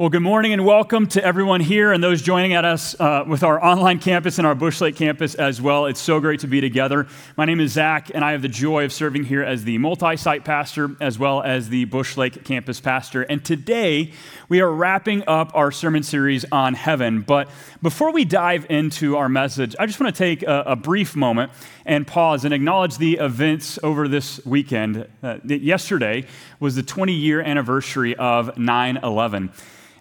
Well, good morning and welcome to everyone here and those joining at us uh, with our online campus and our Bush Lake campus as well. It's so great to be together. My name is Zach, and I have the joy of serving here as the multi site pastor as well as the Bush Lake campus pastor. And today we are wrapping up our sermon series on heaven. But before we dive into our message, I just want to take a, a brief moment and pause and acknowledge the events over this weekend. Uh, yesterday was the 20 year anniversary of 9 11.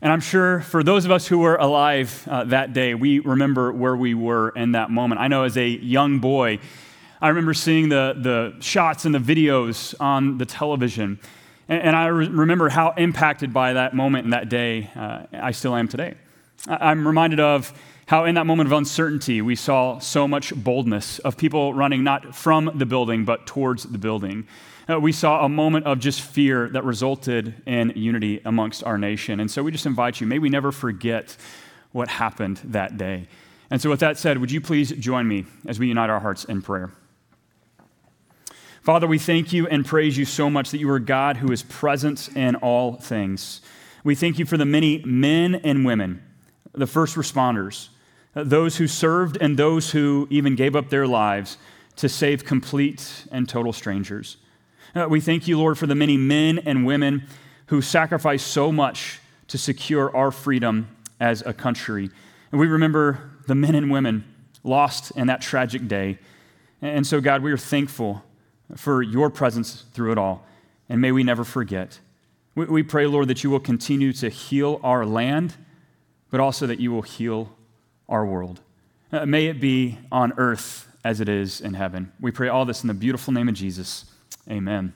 And I'm sure for those of us who were alive uh, that day, we remember where we were in that moment. I know as a young boy, I remember seeing the, the shots and the videos on the television. And, and I re- remember how impacted by that moment and that day uh, I still am today. I- I'm reminded of how, in that moment of uncertainty, we saw so much boldness of people running not from the building, but towards the building we saw a moment of just fear that resulted in unity amongst our nation. And so we just invite you, may we never forget what happened that day. And so, with that said, would you please join me as we unite our hearts in prayer? Father, we thank you and praise you so much that you are God who is present in all things. We thank you for the many men and women, the first responders, uh, those who served and those who even gave up their lives to save complete and total strangers. Uh, we thank you, Lord, for the many men and women who sacrificed so much to secure our freedom as a country. And we remember the men and women lost in that tragic day. And so, God, we are thankful for your presence through it all. And may we never forget. We, pray, Lord, that you will continue to heal our land, but also that you will heal our world. Uh, may it be on earth as it is in heaven. We pray all this in the beautiful name of Jesus. Amen.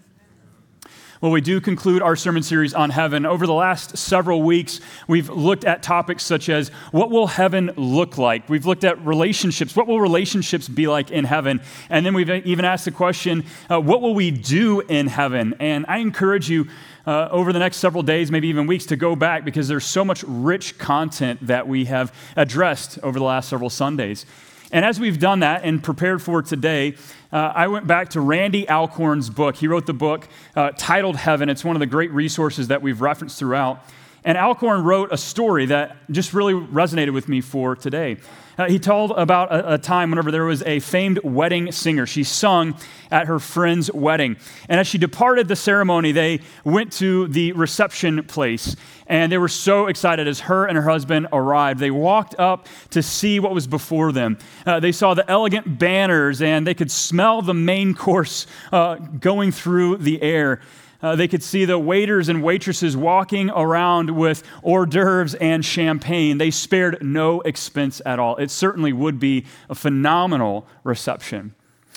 Well, we do conclude our sermon series on heaven. Over the last several weeks, we've looked at topics such as what will heaven look like? We've looked at relationships. What will relationships be like in heaven? And then we've even asked the question, uh, what will we do in heaven? And I encourage you uh, over the next several days, maybe even weeks, to go back because there's so much rich content that we have addressed over the last several Sundays. And as we've done that and prepared for today, uh, I went back to Randy Alcorn's book. He wrote the book uh, titled Heaven. It's one of the great resources that we've referenced throughout. And Alcorn wrote a story that just really resonated with me for today. Uh, he told about a, a, time whenever there was a famed wedding singer. She sung at her friend's wedding. And as she departed the ceremony, they went to the reception place. And they were so excited as her and her husband arrived. They walked up to see what was before them. Uh, they saw the elegant banners and they could smell the main course uh, going through the air. Uh, they could see the waiters and waitresses walking around with hors d'oeuvres and champagne. They spared no expense at all. It certainly would be a phenomenal reception.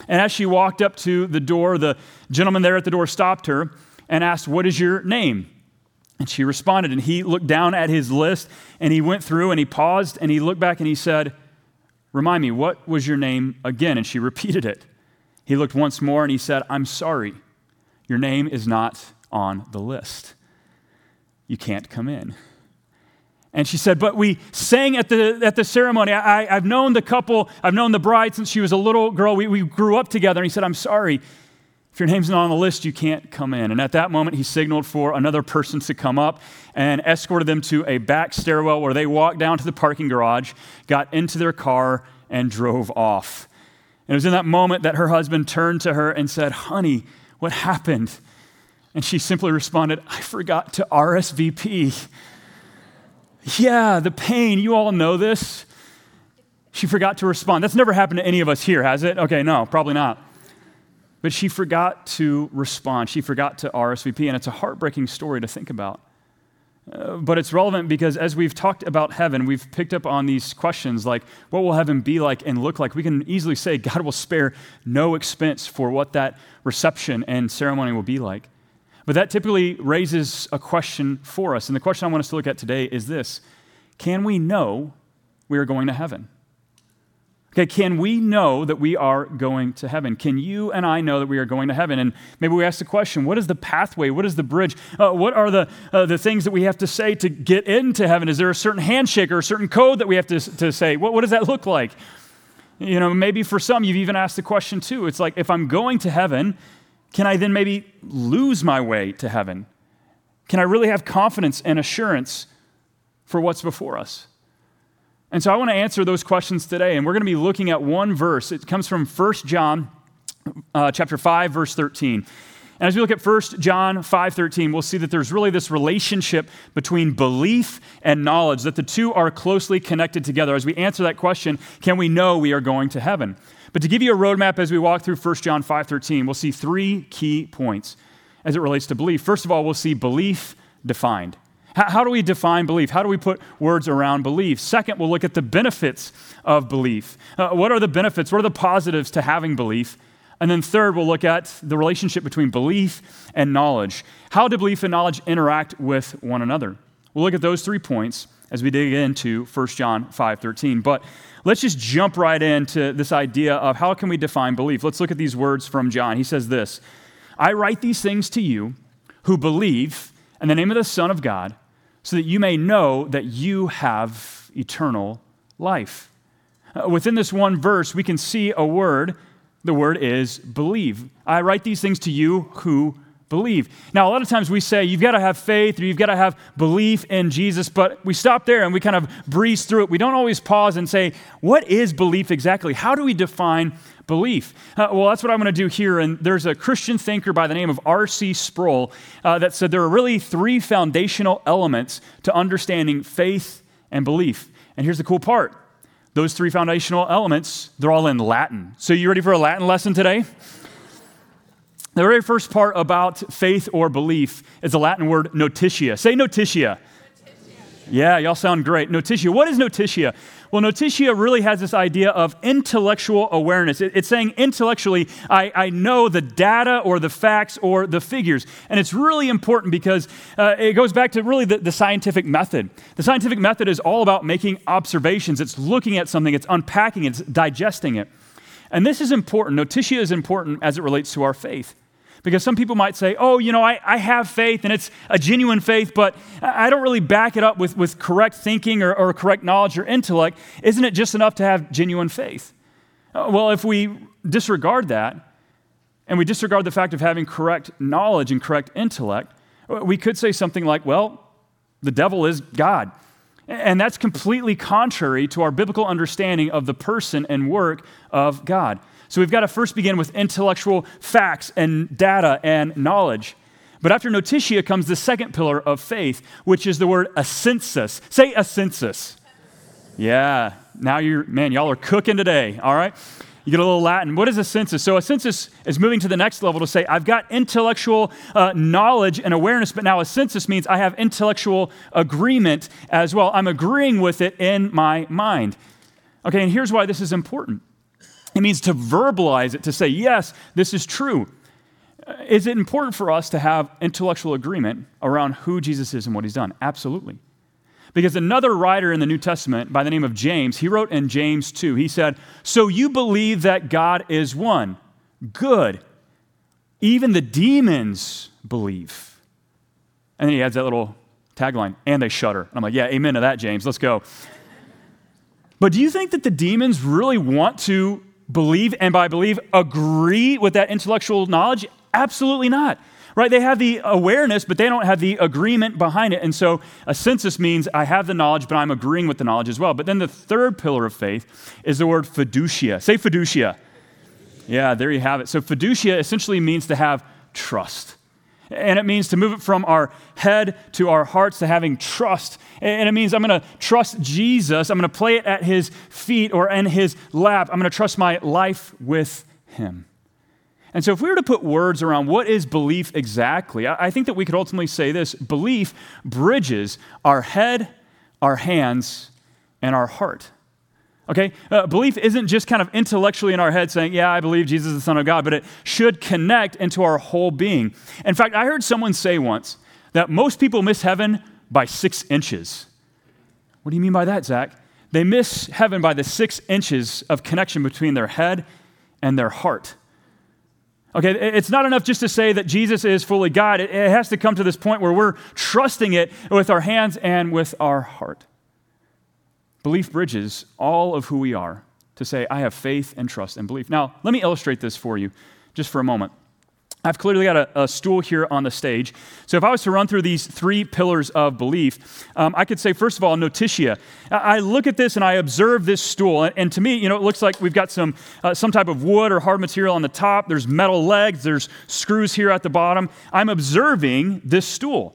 And as she walked up to the door, the gentleman there at the door stopped her and asked, What is your name? And she responded, and he looked down at his list and he went through and he paused and he looked back and he said, Remind me, what was your name again? And she repeated it. He looked once more and he said, I'm sorry. Your name is not on the list. You can't come in. And she said, But we sang at the, at the ceremony. I, have known the couple, I've known the bride since she was a little girl. We, we grew up together. And he said, I'm sorry. If your name's not on the list, you can't come in. And at that moment, he signaled for another person to come up and escorted them to a back stairwell where they walked down to the parking garage, got into their car, and drove off. And it was in that moment that her husband turned to her and said, Honey, what happened? And she simply responded, I forgot to RSVP. Yeah, the pain. You all know this. She forgot to respond. That's never happened to any of us here, has it? Okay, no, probably not. But she forgot to respond. She forgot to RSVP, and it's a heartbreaking story to think about. But it's relevant because as we've talked about heaven, we've picked up on these questions like, what will heaven be like and look like? We can easily say God will spare no expense for what that reception and ceremony will be like. But that typically raises a question for us. And the question I want us to look at today is this Can we know we are going to heaven? Okay, can we know that we are going to heaven? Can you and I know that we are going to heaven? And maybe we ask the question what is the pathway? What is the bridge? Uh, what are the, uh, the things that we have to say to get into heaven? Is there a certain handshake or a certain code that we have to, to say? What, what does that look like? You know, maybe for some, you've even asked the question too. It's like, if I'm going to heaven, can I then maybe lose my way to heaven? Can I really have confidence and assurance for what's before us? And so I want to answer those questions today, and we're going to be looking at one verse. It comes from 1 John uh, chapter 5, verse 13. And as we look at 1 John 5:13, we'll see that there's really this relationship between belief and knowledge, that the two are closely connected together. As we answer that question, can we know we are going to heaven? But to give you a roadmap as we walk through 1 John 5:13, we'll see three key points as it relates to belief. First of all, we'll see belief defined. How, do we define belief? How do we put words around belief? Second, we'll look at the benefits of belief. Uh, what are the benefits? What are the positives to having belief? And then third, we'll look at the relationship between belief and knowledge. How do belief and knowledge interact with one another? We'll look at those three points as we dig into 1 John 5:13. But let's just jump right into this idea of how can we define belief. Let's look at these words from John. He says this, "I write these things to you who believe in the name of the Son of God, so that you may know that you have eternal life." Uh, within this one verse, we can see a word the word is believe. I write these things to you who believe. Now, a lot of times we say you've got to have faith or you've got to have belief in Jesus, but we stop there and we kind of breeze through it. We don't always pause and say, what is belief exactly? How do we define belief? Uh, well, that's what I'm going to do here. And there's a Christian thinker by the name of R.C. Sproul uh, that said there are really three foundational elements to understanding faith and belief. And here's the cool part those three foundational elements, they're all in Latin. So, you ready for a Latin lesson today? The very first part about faith or belief is the Latin word notitia. Say notitia. Yeah, y'all sound great. Notitia. What is notitia? Well, notitia really has this idea of intellectual awareness. it's saying intellectually, I, I, know the data or the facts or the figures. And it's really important because uh, it goes back to really the, the scientific method. The scientific method is all about making observations, it's looking at something, it's unpacking it, it's digesting it. And this is important. Notitia is important as it relates to our faith. Because some people might say, oh, you know, I, I have faith and it's a genuine faith, but I don't really back it up with, with correct thinking or, or correct knowledge or intellect. Isn't it just enough to have genuine faith? Uh, well, if we disregard that and we disregard the fact of having correct knowledge and correct intellect, we could say something like, well, the devil is God. And that's completely contrary to our biblical understanding of the person and work of God. So we've got to first begin with intellectual facts and data and knowledge. But after notitia comes the second pillar of faith, which is the word assensus. Say assensus. Yeah, now you're, man, y'all are cooking today, all right? You get a little Latin. What is assensus? So assensus is moving to the next level to say, I've got intellectual uh, knowledge and awareness, but now assensus means I have intellectual agreement as well. I'm agreeing with it in my mind. Okay, and here's why this is important. It means to verbalize it, to say, yes, this is true. Is it important for us to have intellectual agreement around who Jesus is and what he's done? Absolutely. Because another writer in the New Testament by the name of James, he wrote in James 2, he said, So you believe that God is one? Good. Even the demons believe. And then he adds that little tagline, and they shudder. And I'm like, yeah, amen to that, James. Let's go. But do you think that the demons really want to believe and by believe agree with that intellectual knowledge? Absolutely not. Right? They have the awareness, but they don't have the agreement behind it. And so a assensus means I have the knowledge, but I'm agreeing with the knowledge as well. But then the third pillar of faith is the word fiducia. Say fiducia. Yeah, there you have it. So fiducia essentially means to have trust. And it means to move it from our head to our hearts to having trust. And it means I'm going to trust Jesus. I'm going to play it at his feet or in his lap. I'm going to trust my life with him. And so, if we were to put words around what is belief exactly, I think that we could ultimately say this belief bridges our head, our hands, and our heart. Okay? Uh, belief isn't just kind of intellectually in our head saying, yeah, I believe Jesus is the Son of God, but it should connect into our whole being. In fact, I heard someone say once that most people miss heaven by six inches. What do you mean by that, Zach? They miss heaven by the six inches of connection between their head and their heart. Okay, it's not enough just to say that Jesus is fully God. It has to come to this point where we're trusting it with our hands and with our heart. Belief bridges all of who we are to say, I have faith and trust and belief. Now, let me illustrate this for you just for a moment. I've clearly got a, a, stool here on the stage. So, if I was to run through these three pillars of belief, um, I could say, first of all, notitia. I look at this and I observe this stool, and, and to me, you know, it looks like we've got some, uh, some type of wood or hard material on the top. There's metal legs, there's screws here at the bottom. I'm observing this stool.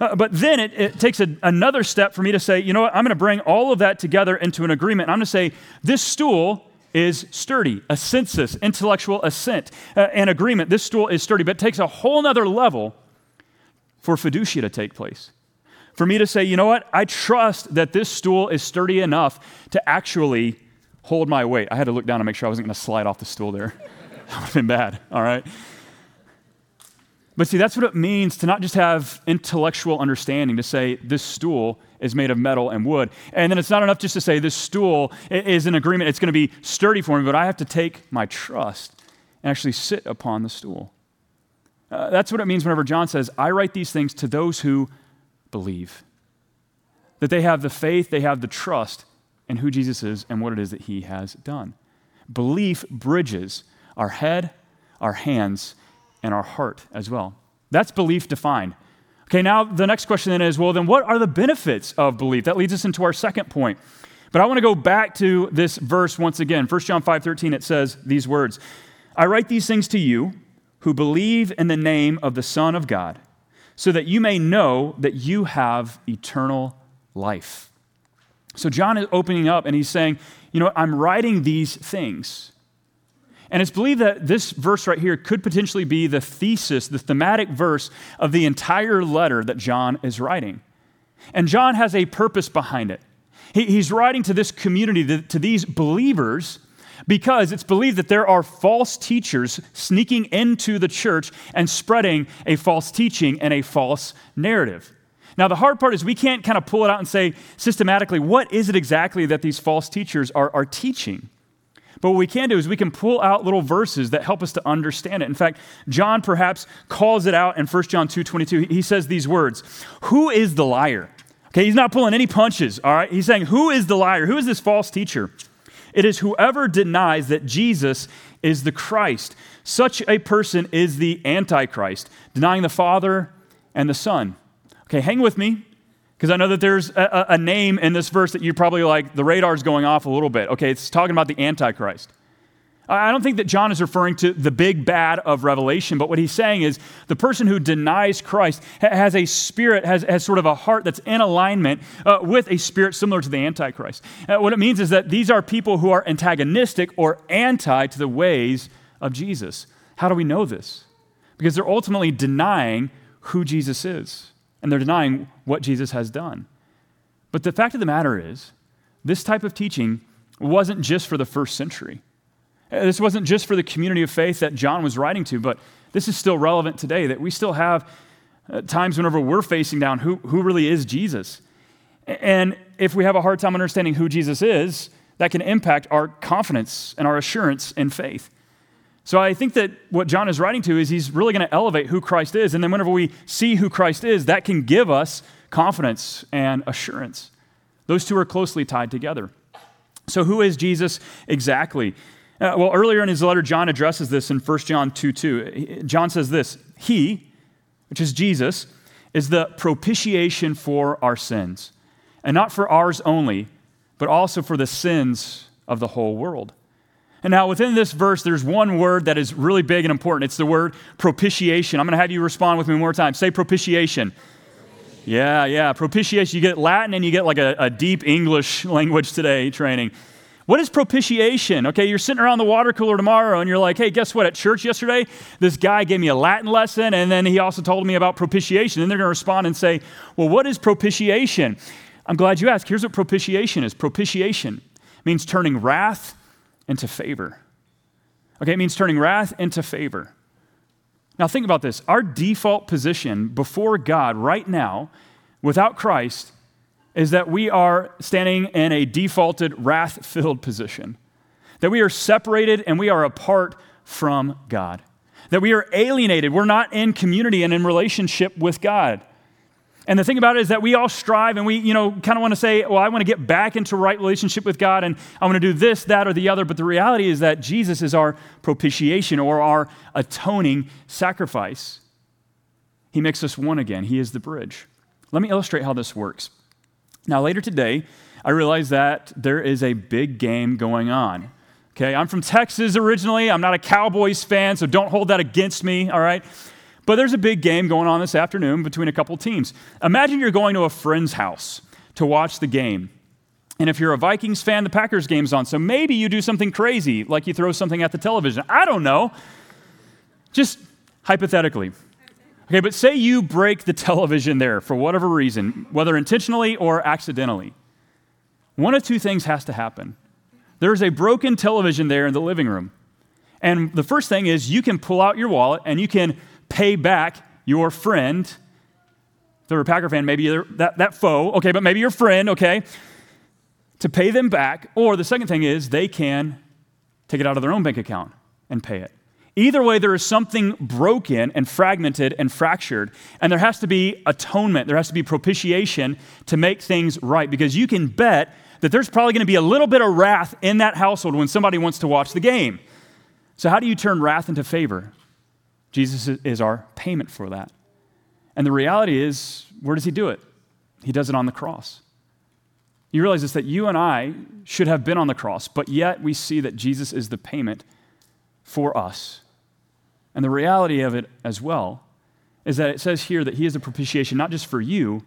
Uh, but then it, it takes a, another step for me to say, you know what, I'm going to bring all of that together into an agreement. I'm going to say, this stool is sturdy, assensus, intellectual assent, uh, an agreement. This stool is sturdy, but it takes a whole nother level for fiducia to take place. For me to say, you know what, I trust that this stool is sturdy enough to actually hold my weight. I had to look down to make sure I wasn't going to slide off the stool there. that would have been bad, all right? But see, that's what it means to not just have intellectual understanding, to say this stool is made of metal and wood. And then it's not enough just to say this stool is an agreement, it's going to be sturdy for me, but I have to take my trust and actually sit upon the stool. Uh, that's what it means whenever John says, I write these things to those who believe. That they have the faith, they have the trust in who Jesus is and what it is that he has done. Belief bridges our head, our hands, and our heart as well. That's belief defined. Okay, now the next question then is well, then what are the benefits of belief? That leads us into our second point. But I want to go back to this verse once again. 1 John 5 13, it says these words I write these things to you who believe in the name of the Son of God, so that you may know that you have eternal life. So John is opening up and he's saying, You know, I'm writing these things and it's believed that this verse right here could potentially be the thesis, the thematic verse of the entire letter that John is writing. And John has a purpose behind it. he's writing to this community, to, to these believers, because it's believed that there are false teachers sneaking into the church and spreading a false teaching and a false narrative. Now, the hard part is we can't kind of pull it out and say systematically, what is it exactly that these false teachers are, are teaching? But what we can do is we can pull out little verses that help us to understand it. In fact, John perhaps calls it out in 1 John 2:22. He says these words, "Who is the liar?" Okay, he's not pulling any punches, all right? He's saying, "Who is the liar? Who is this false teacher?" It is whoever denies that Jesus is the Christ. Such a person is the Antichrist, denying the Father and the Son. Okay, hang with me because I know that there's a, a, name in this verse that you probably like, the radar's going off a little bit. Okay, it's talking about the Antichrist. I don't think that John is referring to the big bad of Revelation, but what he's saying is the person who denies Christ has a spirit, has, has sort of a heart that's in alignment uh, with a spirit similar to the Antichrist. Uh, what it means is that these are people who are antagonistic or anti to the ways of Jesus. How do we know this? Because they're ultimately denying who Jesus is and they're denying what Jesus has done. But the fact of the matter is, this type of teaching wasn't just for the first century. This wasn't just for the community of faith that John was writing to, but this is still relevant today that we still have uh, times whenever we're facing down who, who really is Jesus. And if we have a hard time understanding who Jesus is, that can impact our confidence and our assurance in faith. So I think that what John is writing to is he's really going to elevate who Christ is. And then whenever we see who Christ is, that can give us confidence and assurance. Those two are closely tied together. So, who is Jesus exactly? Uh, well, earlier in his letter, John addresses this in 1 John 2 2. John says this He, which is Jesus, is the propitiation for our sins, and not for ours only, but also for the sins of the whole world. And now, within this verse, there's one word that is really big and important. It's the word propitiation. I'm going to have you respond with me one more time. Say propitiation. Yeah, yeah. Propitiation. You get Latin and you get like a, a deep English language today training. What is propitiation? Okay, you're sitting around the water cooler tomorrow and you're like, hey, guess what? At church yesterday, this guy gave me a Latin lesson and then he also told me about propitiation. And they're going to respond and say, well, what is propitiation? I'm glad you asked. Here's what propitiation is propitiation means turning wrath into favor. Okay, it means turning wrath into favor. Now, think about this. Our default position before God right now, without Christ, is that we are standing in a defaulted, wrath filled position. That we are separated and we are apart from God. That we are alienated. We're not in community and in relationship with God. And the thing about it is that we all strive and we, you know, kind of want to say, well, I want to get back into right relationship with God and I want to do this, that, or the other. But the reality is that Jesus is our propitiation or our atoning sacrifice. He makes us one again. He is the bridge. Let me illustrate how this works. Now, later today, I realize that there is a big game going on. Okay, I'm from Texas originally. I'm not a Cowboys fan, so don't hold that against me, all right? But there's a big game going on this afternoon between a couple teams. Imagine you're going to a friend's house to watch the game. And if you're a Vikings fan, the Packers game's on. So maybe you do something crazy, like you throw something at the television. I don't know. Just hypothetically. Okay, but say you break the television there for whatever reason, whether intentionally or accidentally. One of two things has to happen. There's a broken television there in the living room. And the first thing is you can pull out your wallet and you can pay back your friend. If they're a Packer fan, maybe that, that foe, okay, but maybe your friend, okay, to pay them back. Or the second thing is they can take it out of their own bank account and pay it. Either way, there is something broken and fragmented and fractured, and there has to be atonement. There has to be propitiation to make things right because you can bet that there's probably going to be a little bit of wrath in that household when somebody wants to watch the game. So, how do you turn wrath into favor? Jesus is our payment for that. And the reality is, where does he do it? He does it on the cross. You realize this that you and I should have been on the cross, but yet we see that Jesus is the payment for us. And the reality of it as well is that it says here that he is a propitiation not just for you,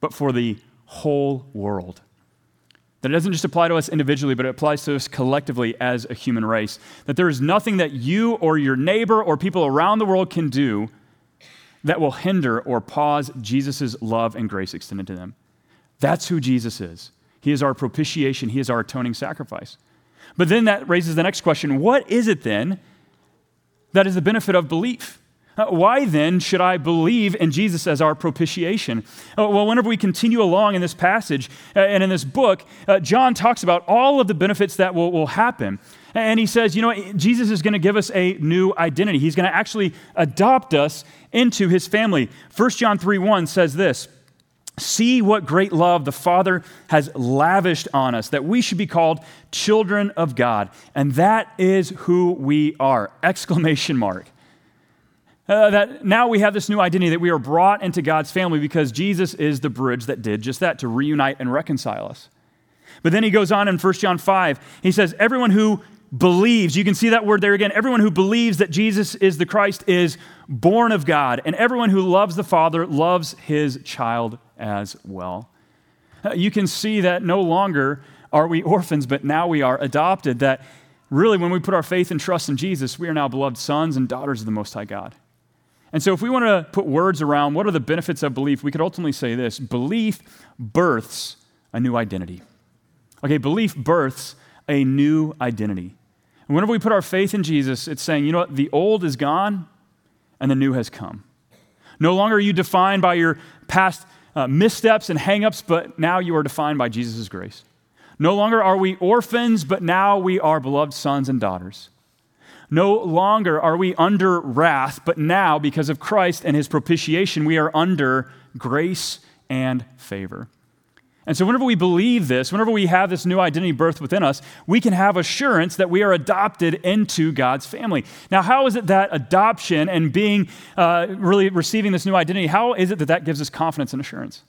but for the whole world. That it doesn't just apply to us individually, but it applies to us collectively as a human race. That there is nothing that you or your neighbor or people around the world can do that will hinder or pause Jesus' love and grace extended to them. That's who Jesus is. He is our propitiation, He is our atoning sacrifice. But then that raises the next question what is it then that is the benefit of belief? Uh, why then should I believe in Jesus as our propitiation? Uh, well, whenever we continue along in this passage uh, and in this book, John talks about all of the benefits that will, will happen. And he says, you know, Jesus is going to give us a new identity. He's going to actually adopt us into his family. 1 John 3 1 says this See what great love the Father has lavished on us, that we should be called children of God. And that is who we are! Exclamation mark. Uh, that now we have this new identity that we are brought into God's family because Jesus is the bridge that did just that to reunite and reconcile us. But then he goes on in 1 John 5, he says, Everyone who believes, you can see that word there again, everyone who believes that Jesus is the Christ is born of God, and everyone who loves the Father loves his child as well. Uh, you can see that no longer are we orphans, but now we are adopted. That really, when we put our faith and trust in Jesus, we are now beloved sons and daughters of the Most High God. And so, if we want to put words around what are the benefits of belief, we could ultimately say this belief births a new identity. Okay, belief births a new identity. And whenever we put our faith in Jesus, it's saying, you know what, the old is gone and the new has come. No longer are you defined by your past uh, missteps and hangups, but now you are defined by Jesus' grace. No longer are we orphans, but now we are beloved sons and daughters. No longer are we under wrath, but now, because of Christ and his propitiation, we are under grace and favor. And so, whenever we believe this, whenever we have this new identity birthed within us, we can have assurance that we are adopted into God's family. Now, how is it that adoption and being uh, really receiving this new identity, how is it that that gives us confidence and assurance?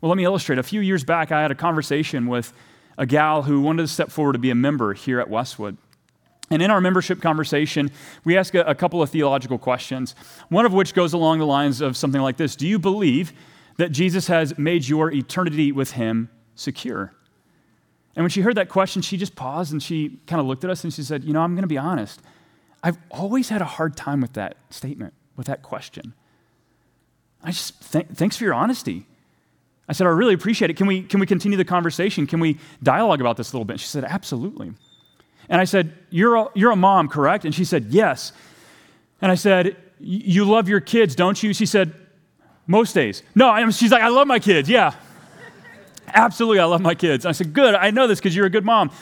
Well, let me illustrate. A few years back, I had a conversation with a gal who wanted to step forward to be a member here at Westwood. And in our membership conversation, we ask a, a couple of theological questions, one of which goes along the lines of something like this Do you believe that Jesus has made your eternity with him secure? And when she heard that question, she just paused and she kind of looked at us and she said, You know, I'm going to be honest. I've always had a hard time with that statement, with that question. I just, th- thanks for your honesty. I said, I really appreciate it. Can we, can we continue the conversation? Can we dialogue about this a little bit? She said, Absolutely. And I said, You're a, you're a mom, correct? And she said, Yes. And I said, You love your kids, don't you? She said, most days. No, she's like, I love my kids. Yeah. Absolutely, I love my kids. I said, Good, I know this because you're a good mom.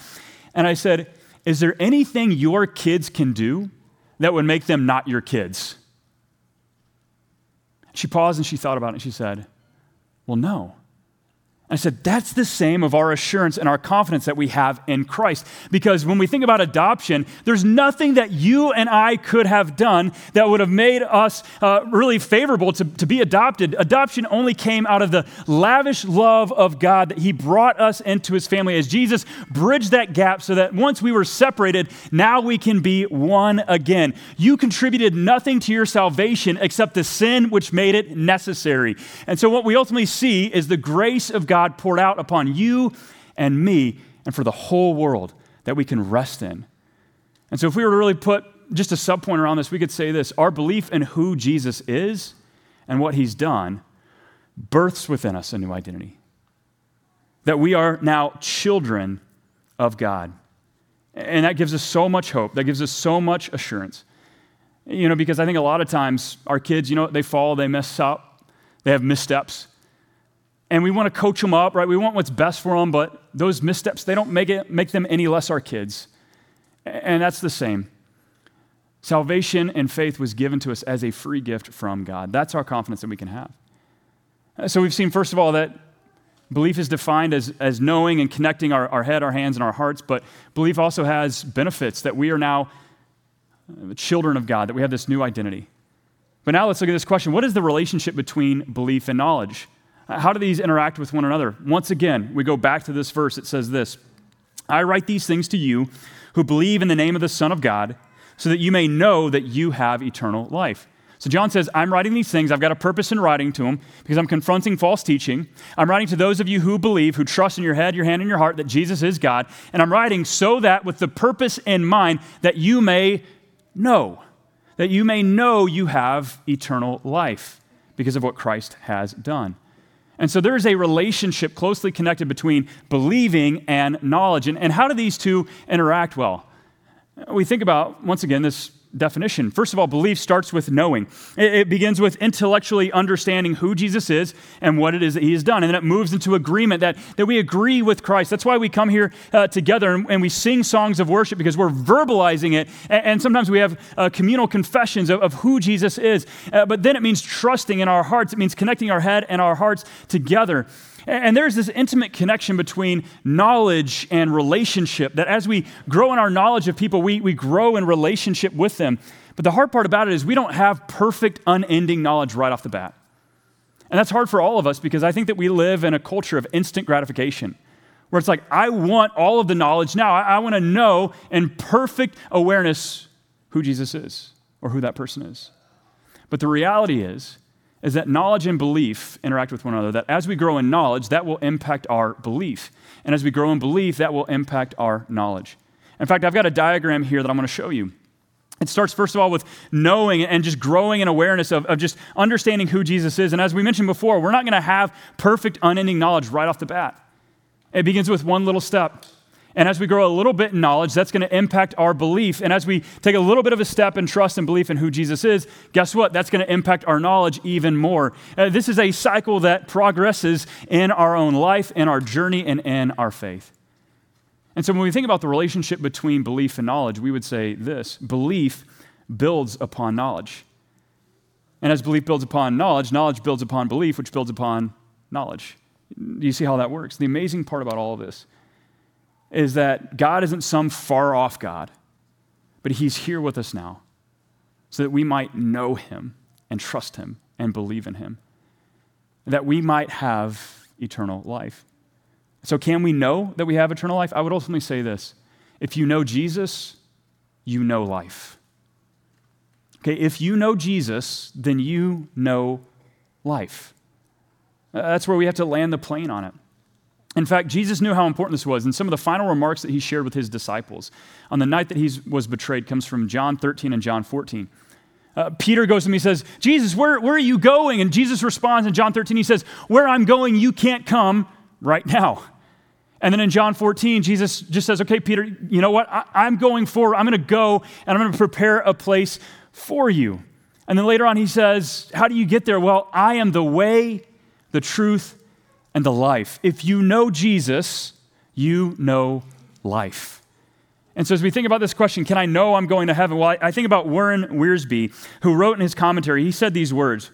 And I said, Is there anything your kids can do that would make them not your kids? She paused and she thought about it and she said, Well, no. I said, that's the same of our assurance and our confidence that we have in Christ. Because when we think about adoption, there's nothing that you and I could have done that would have made us uh, really favorable to, to be adopted. Adoption only came out of the lavish love of God that He brought us into His family as Jesus bridged that gap so that once we were separated, now we can be one again. You contributed nothing to your salvation except the sin which made it necessary. And so what we ultimately see is the grace of God God poured out upon you and me and for the whole world that we can rest in. And so, if we were to really put just a subpoint around this, we could say this our belief in who Jesus is and what he's done births within us a new identity. That we are now children of God. And that gives us so much hope, that gives us so much assurance. You know, because I think a lot of times our kids, you know, they fall, they mess up, they have missteps and we want to coach them up, right? We want what's best for them, but those missteps, they don't make, it, make them any less our kids. And that's the same. Salvation and faith was given to us as a free gift from God. That's our confidence that we can have. Uh, so we've seen, first of all, that belief is defined as, as knowing and connecting our, our head, our hands, and our hearts, but belief also has benefits that we are now uh, children of God, that we have this new identity. But now let's look at this question what is the relationship between belief and knowledge? How do these interact with one another? Once again, we go back to this verse. It says this I write these things to you who believe in the name of the Son of God, so that you may know that you have eternal life. So John says, I'm writing these things. I've got a purpose in writing to them because I'm confronting false teaching. I'm writing to those of you who believe, who trust in your head, your hand, and your heart that Jesus is God. And I'm writing so that with the purpose in mind that you may know, that you may know you have eternal life because of what Christ has done. And so there is a relationship closely connected between believing and knowledge. And, and how do these two interact well? We think about, once again, this definition. First of all, belief starts with knowing. It, begins with intellectually understanding who Jesus is and what it is that he has done. And then it moves into agreement that, that we agree with Christ. That's why we come here uh, together and, and, we sing songs of worship because we're verbalizing it. And, and sometimes we have uh, communal confessions of, of, who Jesus is. Uh, but then it means trusting in our hearts, it means connecting our head and our hearts together. And there's this intimate connection between knowledge and relationship that as we grow in our knowledge of people, we, we grow in relationship with them. But the hard part about it is we don't have perfect, unending knowledge right off the bat. And that's hard for all of us because I think that we live in a culture of instant gratification where it's like, I want all of the knowledge now. I, I want to know in perfect awareness who Jesus is or who that person is. But the reality is, is that knowledge and belief interact with one another. That as we grow in knowledge, that will impact our belief. And as we grow in belief, that will impact our knowledge. In fact, I've got a diagram here that I'm going to show you. It starts, first of all, with knowing and just growing in awareness of, of just understanding who Jesus is. And as we mentioned before, we're not going to have perfect, unending knowledge right off the bat. It begins with one little step. And as we grow a little bit in knowledge, that's going to impact our belief. And as we take a little bit of a step in trust and belief in who Jesus is, guess what? That's going to impact our knowledge even more. Uh, this is a cycle that progresses in our own life, in our journey, and in our faith. And so when we think about the relationship between belief and knowledge, we would say this belief builds upon knowledge. And as belief builds upon knowledge, knowledge builds upon belief, which builds upon knowledge. Do you see how that works? The amazing part about all of this is that God isn't some far off God, but He's here with us now so that we might know Him and trust Him and believe in Him, that we might have eternal life. So, can we know that we have eternal life? I would ultimately say this if you know Jesus, you know life. Okay, if you know Jesus, then you know life. Uh, that's where we have to land the plane on it. In fact, Jesus knew how important this was, and some of the final remarks that he shared with his disciples on the night that he was betrayed comes from John 13 and John 14. Uh, Peter goes to him, he says, Jesus, where, where are you going? And Jesus responds in John 13, he says, Where I'm going, you can't come right now. And then in John 14, Jesus just says, Okay, Peter, you know what? I, am going forward. I'm going to go and I'm going to prepare a place for you. And then later on, he says, How do you get there? Well, I am the way, the truth, and the life. If you know Jesus, you know life. And so, as we think about this question, can I know I'm going to heaven? Well, I, think about Warren Wiersbe, who wrote in his commentary, he said these words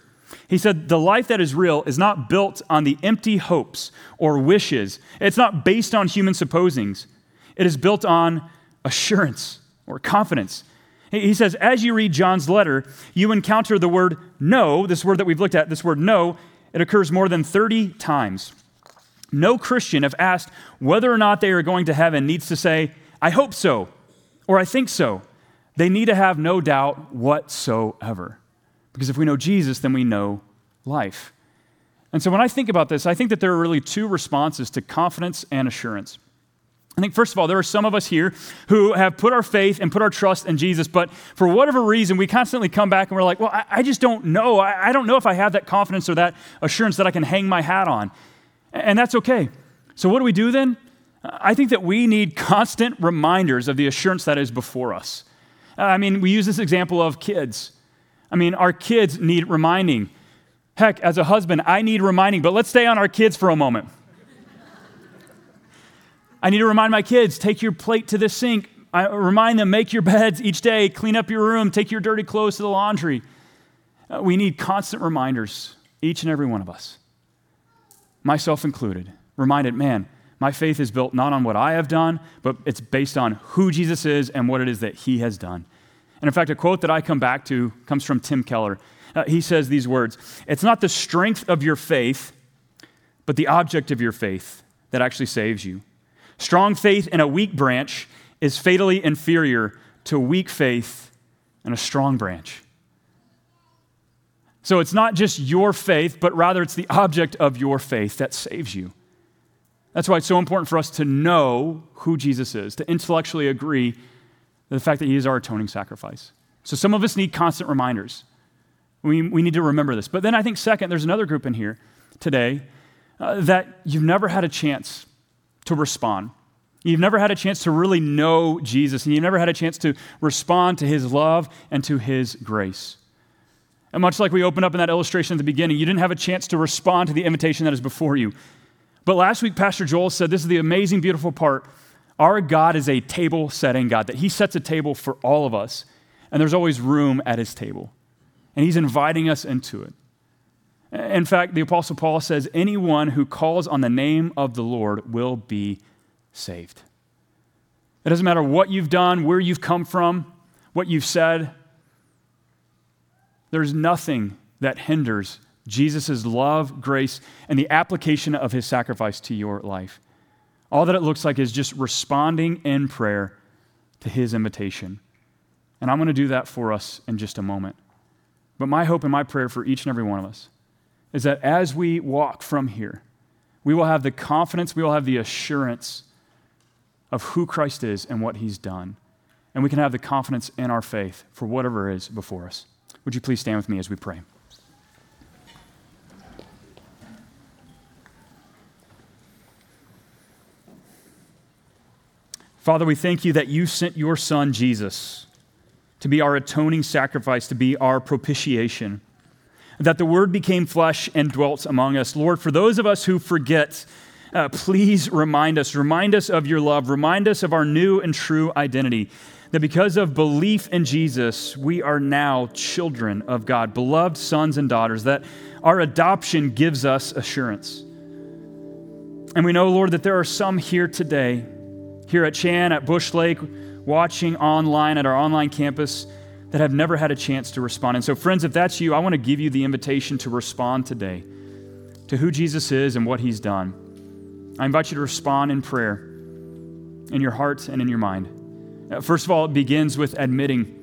He said, The life that is real is not built on the empty hopes or wishes. It's not based on human supposings. It is built on assurance or confidence. He says, as you read John's letter, you encounter the word know, this word that we've looked at, this word know, it occurs more than 30 times. No Christian, if asked whether or not they are going to heaven, needs to say, I hope so, or I think so. They need to have no doubt whatsoever. Because if we know Jesus, then we know life. And so when I think about this, I think that there are really two responses to confidence and assurance. I think, first of all, there are some of us here who have put our faith and put our trust in Jesus, but for whatever reason, we constantly come back and we're like, well, I, I just don't know. I, I don't know if I have that confidence or that assurance that I can hang my hat on. And that's okay. So, what do we do then? I think that we need constant reminders of the assurance that is before us. Uh, I mean, we use this example of kids. I mean, our kids need reminding. Heck, as a husband, I need reminding, but let's stay on our kids for a moment. I need to remind my kids take your plate to the sink. I remind them make your beds each day, clean up your room, take your dirty clothes to the laundry. Uh, we need constant reminders, each and every one of us, myself included, reminded, man, my faith is built not on what I have done, but it's based on who Jesus is and what it is that he has done. And in fact, a quote that I come back to comes from Tim Keller. Uh, he says these words It's not the strength of your faith, but the object of your faith that actually saves you. Strong faith in a weak branch is fatally inferior to weak faith in a strong branch. So it's not just your faith, but rather it's the object of your faith that saves you. That's why it's so important for us to know who Jesus is, to intellectually agree the fact that he is our atoning sacrifice. So some of us need constant reminders. We, we need to remember this. But then I think, second, there's another group in here today uh, that you've never had a chance to respond. You've never had a chance to really know Jesus, and you've never had a chance to respond to his love and to his grace. And much like we opened up in that illustration at the beginning, you didn't have a chance to respond to the invitation that is before you. But last week, Pastor Joel said this is the amazing, beautiful part. Our God is a table setting God, that he sets a table for all of us, and there's always room at his table. And he's inviting us into it. In fact, the Apostle Paul says, anyone who calls on the name of the Lord will be saved. It doesn't matter what you've done, where you've come from, what you've said. There's nothing that hinders Jesus' love, grace, and the application of his sacrifice to your life. All that it looks like is just responding in prayer to his invitation. And I'm going to do that for us in just a moment. But my hope and my prayer for each and every one of us is that as we walk from here, we will have the confidence, we will have the assurance of who Christ is and what he's done. And we can have the confidence in our faith for whatever is before us. Would you please stand with me as we pray? Father, we thank you that you sent your son, Jesus, to be our atoning sacrifice, to be our propitiation, that the Word became flesh and dwelt among us. Lord, for those of us who forget, uh, please remind us, remind us of your love, remind us of our new and true identity. That because of belief in Jesus, we are now children of God, beloved sons and daughters, that our adoption gives us assurance. And we know, Lord, that there are some here today here at Chan, at Bush Lake, watching online at our online campus that have never had a chance to respond. And so, friends, if that's you, I want to give you the invitation to respond today to who Jesus is and what he's done. I invite you to respond in prayer, in your heart and in your mind. Uh, first of all, it begins with admitting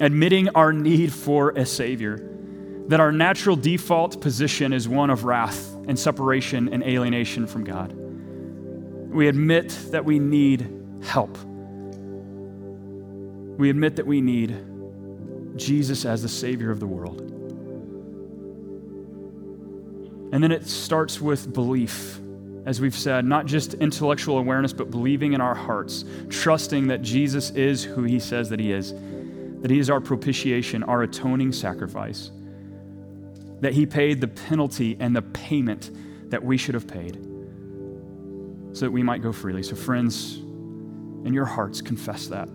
admitting our need for a savior that our natural default position is one of wrath and separation and alienation from God. We admit that we need help. We admit that we need Jesus as the Savior of the world. And then it starts with belief, as we've said, not just intellectual awareness, but believing in our hearts, trusting that Jesus is who He says that He is, that He is our propitiation, our atoning sacrifice, that He paid the penalty and the payment that we should have paid so that we might go freely. So, friends, in your hearts, confess that.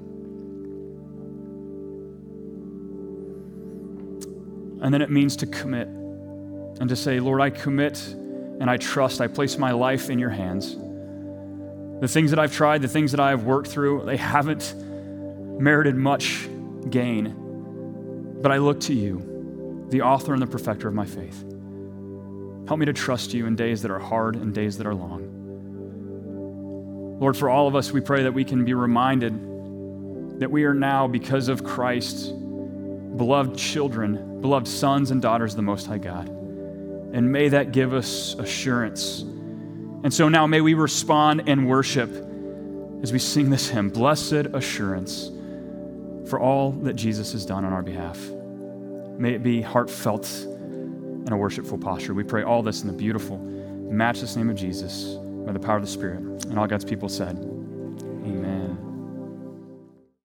And then it means to commit. and to say, Lord, I commit and I trust, I place my life in your hands. The things that I've tried, the things that I have worked through, they haven't merited much gain. But I look to you, the author and the perfecter of my faith. Help me to trust you in days that are hard and days that are long. Lord, for all of us, we pray that we can be reminded that we are now, because of Christ, beloved children, beloved sons and daughters of the Most High God. And may that give us assurance. And so now may we respond and worship as we sing this hymn Blessed Assurance for all that Jesus has done on our behalf. May it be heartfelt and a worshipful posture. We pray all this in the beautiful, matchless name of Jesus by the power of the Spirit. And all God's people said, Amen.